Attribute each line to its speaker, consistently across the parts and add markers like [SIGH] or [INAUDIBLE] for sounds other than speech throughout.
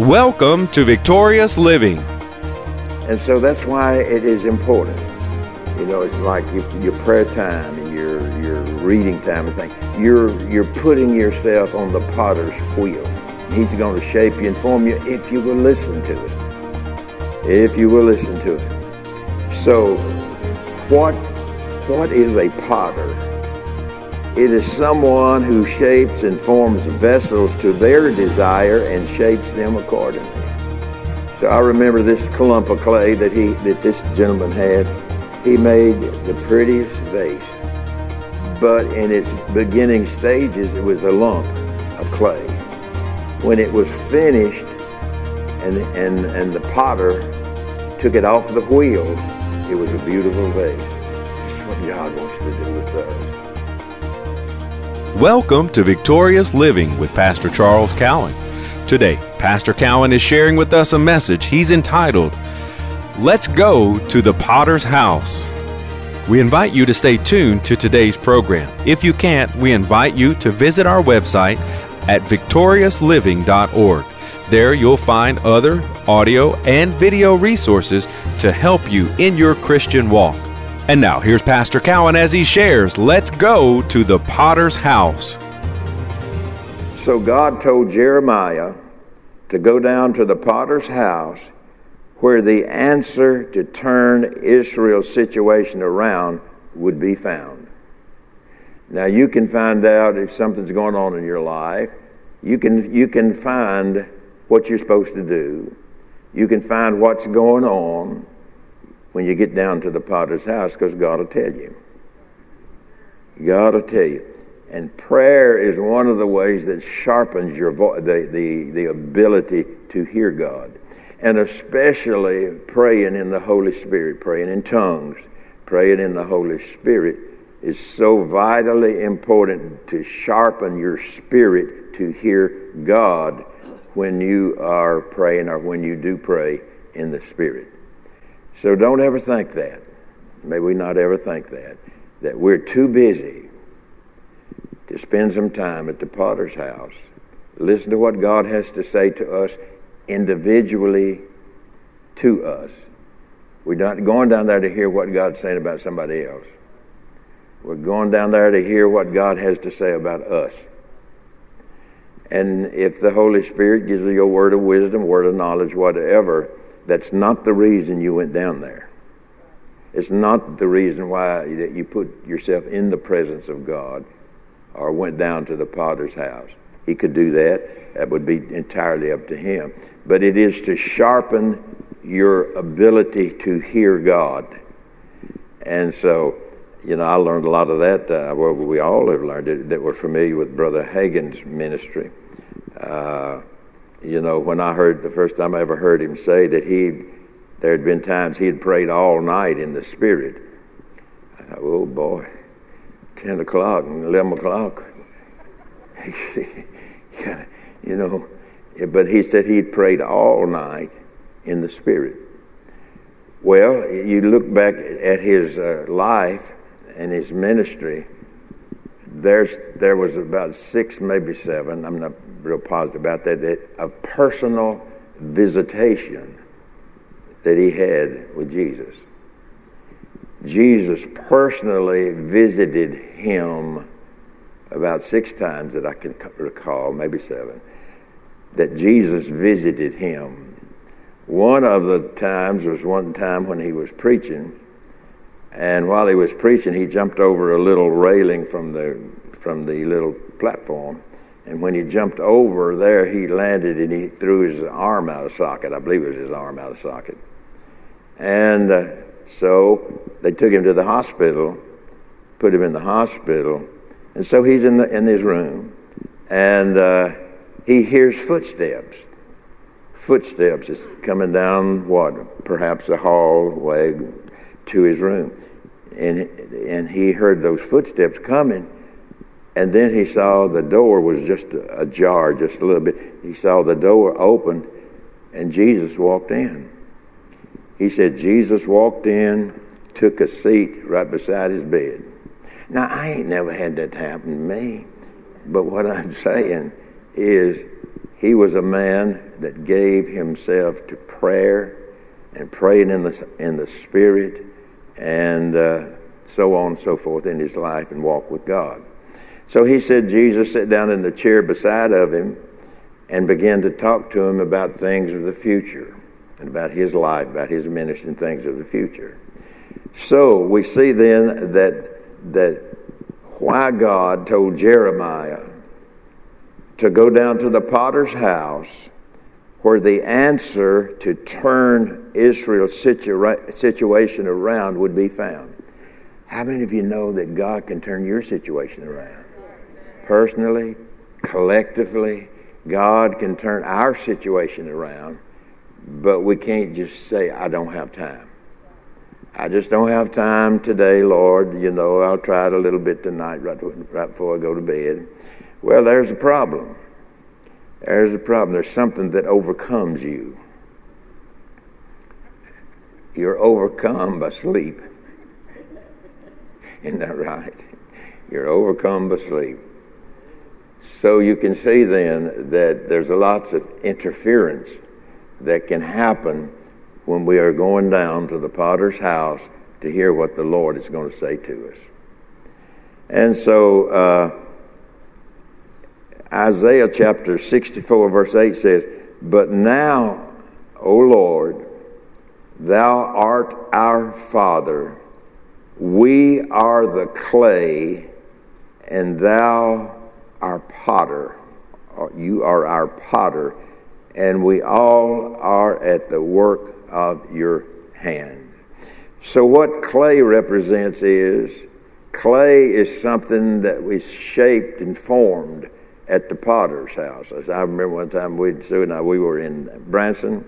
Speaker 1: Welcome to Victorious Living.
Speaker 2: And so that's why it is important. You know, it's like your, your prayer time and your, your reading time and things. You're, you're putting yourself on the potter's wheel. He's going to shape you and form you if you will listen to it. If you will listen to it. So, what, what is a potter? It is someone who shapes and forms vessels to their desire and shapes them accordingly. So I remember this clump of clay that he that this gentleman had. He made the prettiest vase. But in its beginning stages it was a lump of clay. When it was finished and and, and the potter took it off the wheel, it was a beautiful vase. That's what God wants to do with us.
Speaker 1: Welcome to Victorious Living with Pastor Charles Cowan. Today, Pastor Cowan is sharing with us a message he's entitled, Let's Go to the Potter's House. We invite you to stay tuned to today's program. If you can't, we invite you to visit our website at victoriousliving.org. There you'll find other audio and video resources to help you in your Christian walk. And now, here's Pastor Cowan as he shares Let's go to the potter's house.
Speaker 2: So God told Jeremiah to go down to the potter's house where the answer to turn Israel's situation around would be found. Now, you can find out if something's going on in your life. You can, you can find what you're supposed to do. You can find what's going on when you get down to the potter's house because God will tell you. God will tell you. And prayer is one of the ways that sharpens your vo- the, the, the ability to hear God. And especially praying in the Holy Spirit, praying in tongues, praying in the Holy Spirit is so vitally important to sharpen your spirit to hear God when you are praying or when you do pray in the Spirit. So don't ever think that. May we not ever think that. That we're too busy to spend some time at the potter's house. Listen to what God has to say to us individually to us. We're not going down there to hear what God's saying about somebody else. We're going down there to hear what God has to say about us. And if the Holy Spirit gives you a word of wisdom, word of knowledge, whatever, that's not the reason you went down there. It's not the reason why that you put yourself in the presence of God or went down to the potter's house. He could do that. That would be entirely up to him. But it is to sharpen your ability to hear God. And so, you know, I learned a lot of that. Uh, well, we all have learned it that we're familiar with Brother Hagin's ministry. Uh, you know, when I heard the first time I ever heard him say that he, there had been times he had prayed all night in the Spirit. I thought, oh boy, 10 o'clock and 11 o'clock. [LAUGHS] you know, but he said he'd prayed all night in the Spirit. Well, you look back at his uh, life and his ministry, there's, there was about six, maybe seven, I'm not real positive about that, that of personal visitation that he had with Jesus. Jesus personally visited him about six times that I can recall, maybe seven, that Jesus visited him. One of the times was one time when he was preaching, and while he was preaching, he jumped over a little railing from the from the little platform, and when he jumped over there, he landed and he threw his arm out of socket. I believe it was his arm out of socket. And uh, so they took him to the hospital, put him in the hospital. And so he's in, the, in his room. And uh, he hears footsteps. Footsteps is coming down what? Perhaps a hallway to his room. And, and he heard those footsteps coming. And then he saw the door was just ajar, just a little bit. He saw the door open, and Jesus walked in. He said, Jesus walked in, took a seat right beside his bed. Now, I ain't never had that happen to me, but what I'm [LAUGHS] saying is he was a man that gave himself to prayer and praying in the, in the Spirit and uh, so on and so forth in his life and walk with God. So he said Jesus sat down in the chair beside of him and began to talk to him about things of the future and about his life, about his ministry and things of the future. So we see then that that why God told Jeremiah to go down to the potter's house where the answer to turn Israel's situa- situation around would be found. How many of you know that God can turn your situation around? Personally, collectively, God can turn our situation around, but we can't just say, I don't have time. I just don't have time today, Lord. You know, I'll try it a little bit tonight right, right before I go to bed. Well, there's a problem. There's a problem. There's something that overcomes you. You're overcome by sleep. Isn't that right? You're overcome by sleep. So you can see then that there's lots of interference that can happen when we are going down to the potter's house to hear what the Lord is going to say to us. And so uh, Isaiah chapter 64, verse 8 says, But now, O Lord, thou art our Father, we are the clay, and thou our potter. Uh, you are our potter, and we all are at the work of your hand. So, what clay represents is clay is something that was shaped and formed at the potter's house. I remember one time, we Sue and I we were in Branson,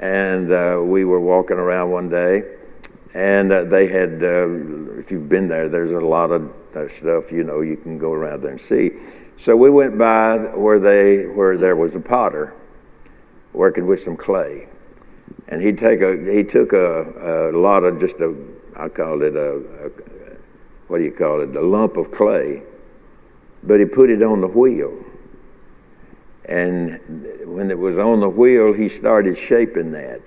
Speaker 2: and uh, we were walking around one day, and uh, they had. Uh, if you've been there, there's a lot of stuff you know you can go around there and see. So we went by where they where there was a potter working with some clay, and he take a he took a, a lot of just a I called it a, a what do you call it a lump of clay, but he put it on the wheel. And when it was on the wheel, he started shaping that,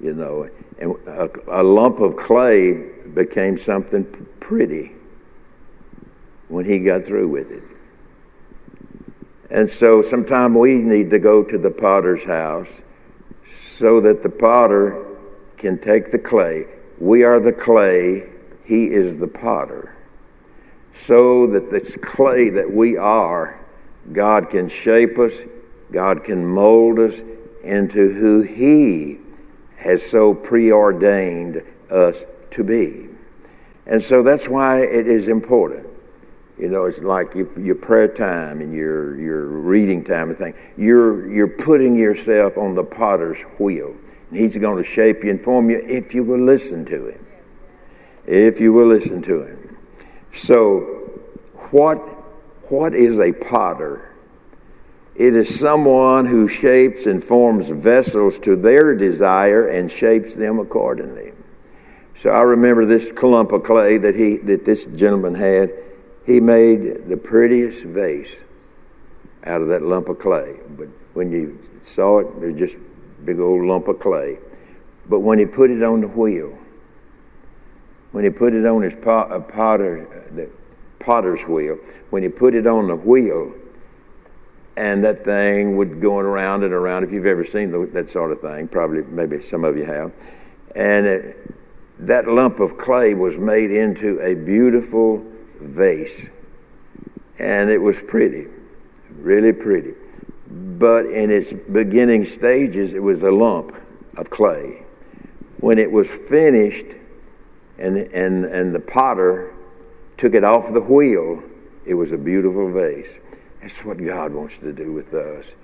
Speaker 2: you know. And a, a lump of clay became something pretty when he got through with it. And so sometime we need to go to the potter's house so that the potter can take the clay. We are the clay, he is the potter. So that this clay that we are, God can shape us, God can mold us into who he has so preordained us to be. And so that's why it is important. You know, it's like your, your, prayer time and your, your reading time and thing. You're, you're putting yourself on the potter's wheel. And he's going to shape you and form you if you will listen to him. If you will listen to him. So, what, what is a potter? It is someone who shapes and forms vessels to their desire and shapes them accordingly. So I remember this clump of clay that he that this gentleman had he made the prettiest vase out of that lump of clay. But when you saw it, it was just a big old lump of clay. But when he put it on the wheel, when he put it on his pot, uh, potter, uh, the potter's wheel, when he put it on the wheel, and that thing would going around and around. If you've ever seen that sort of thing, probably maybe some of you have, and it, that lump of clay was made into a beautiful vase. And it was pretty, really pretty. But in its beginning stages, it was a lump of clay. When it was finished and, and, and the potter took it off the wheel, it was a beautiful vase. That's what God wants to do with us.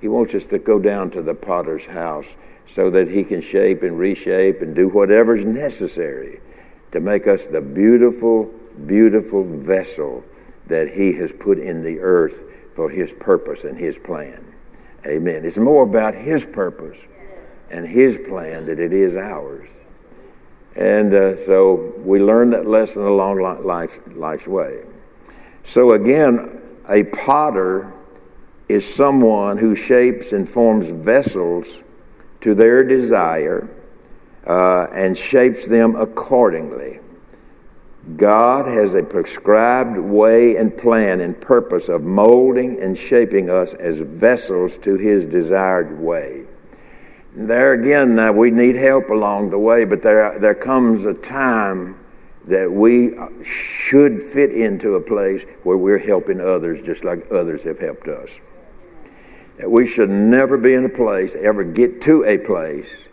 Speaker 2: He wants us to go down to the potter's house so that he can shape and reshape and do whatever's necessary to make us the beautiful beautiful vessel that He has put in the earth for His purpose and His plan. Amen. It's more about His purpose and His plan than it is ours. And uh, so we learn that lesson along life, life's way. So again, a potter is someone who shapes and forms vessels to their desire uh, and shapes them accordingly. God has a prescribed way and plan and purpose of molding and shaping us as vessels to His desired way. There again, now we need help along the way, but there, there comes a time that we should fit into a place where we're helping others just like others have helped us. That we should never be in a place, ever get to a place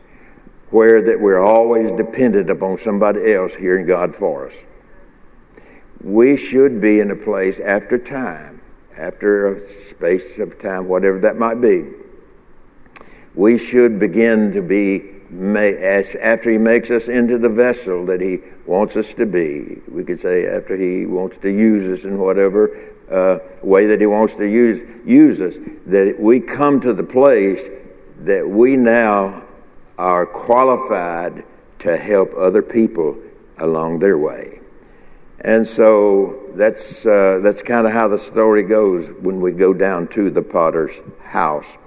Speaker 2: where that we're always dependent upon somebody else hearing God for us. We should be in a place after time, after a space of time, whatever that might be. We should begin to be after he makes us into the vessel that he wants us to be. We could say after he wants to use us in whatever uh, way that he wants to use use us, that we come to the place that we now are qualified to help other people along their way. And so that's, uh, that's kind of how the story goes when we go down to the potter's house.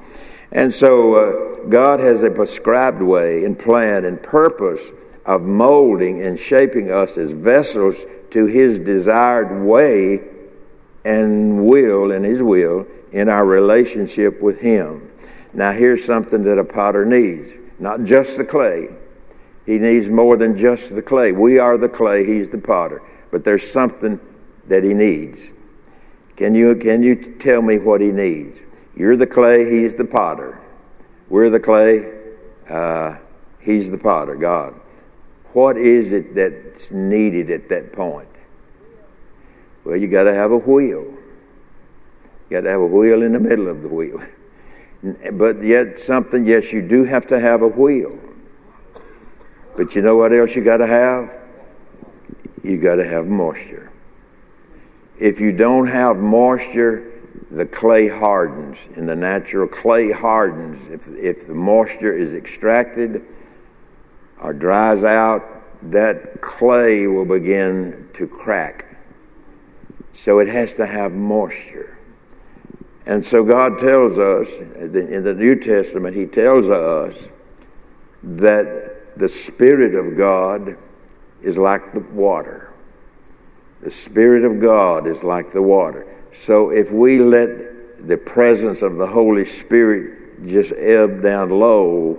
Speaker 2: And so uh, God has a prescribed way and plan and purpose of molding and shaping us as vessels to His desired way and will and His will in our relationship with Him. Now, here's something that a potter needs not just the clay. He needs more than just the clay. We are the clay, He's the potter. But there's something that He needs. Can you, can you tell me what He needs? You're the clay, He's the potter. We're the clay, uh, He's the potter, God. What is it that's needed at that point? Well, you got to have a wheel. You got to have a wheel in the middle of the wheel. [LAUGHS] But yet, something, yes, you do have to have a wheel. But you know what else you got to have? You got to have moisture. If you don't have moisture, the clay hardens, and the natural clay hardens. If, if the moisture is extracted or dries out, that clay will begin to crack. So it has to have moisture. And so God tells us in the New Testament, He tells us that the Spirit of God is like the water. The Spirit of God is like the water. So if we let the presence of the Holy Spirit just ebb down low,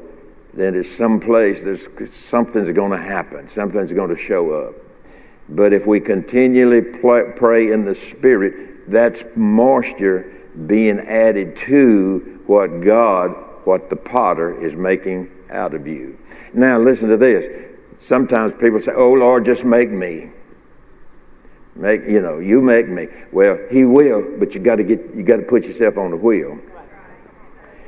Speaker 2: then it's someplace there's something's going to happen. Something's going to show up. But if we continually pray in the Spirit, that's moisture being added to what God, what the potter is making out of you. Now, listen to this. Sometimes people say, Oh, Lord, just make me. Make, you know, you make me. Well, He will, but you got to get, you got to put yourself on the wheel.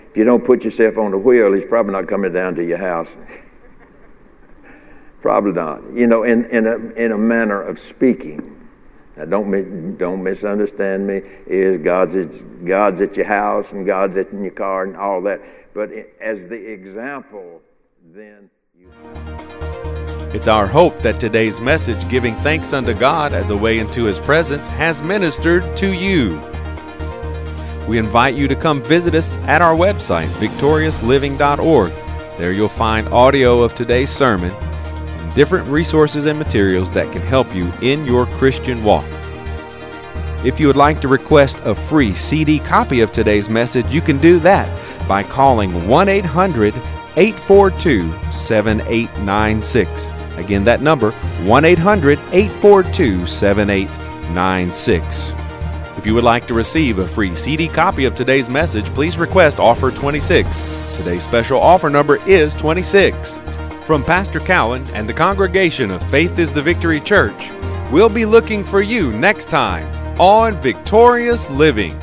Speaker 2: If you don't put yourself on the wheel, He's probably not coming down to your house. [LAUGHS] probably not. You know, in, in, a, in a manner of speaking. Now, don't don't misunderstand me. Is God's at, God's at your house and God's at in your car and all that. But as the example, then you.
Speaker 1: It's our hope that today's message, giving thanks unto God as a way into His presence, has ministered to you. We invite you to come visit us at our website, victoriousliving.org. There you'll find audio of today's sermon different resources and materials that can help you in your Christian walk. If you would like to request a free CD copy of today's message, you can do that by calling 1 800 842 7896. Again, that number 1 800 842 7896. If you would like to receive a free CD copy of today's message, please request offer 26. Today's special offer number is 26. From Pastor Cowan and the congregation of Faith is the Victory Church, we'll be looking for you next time on Victorious Living.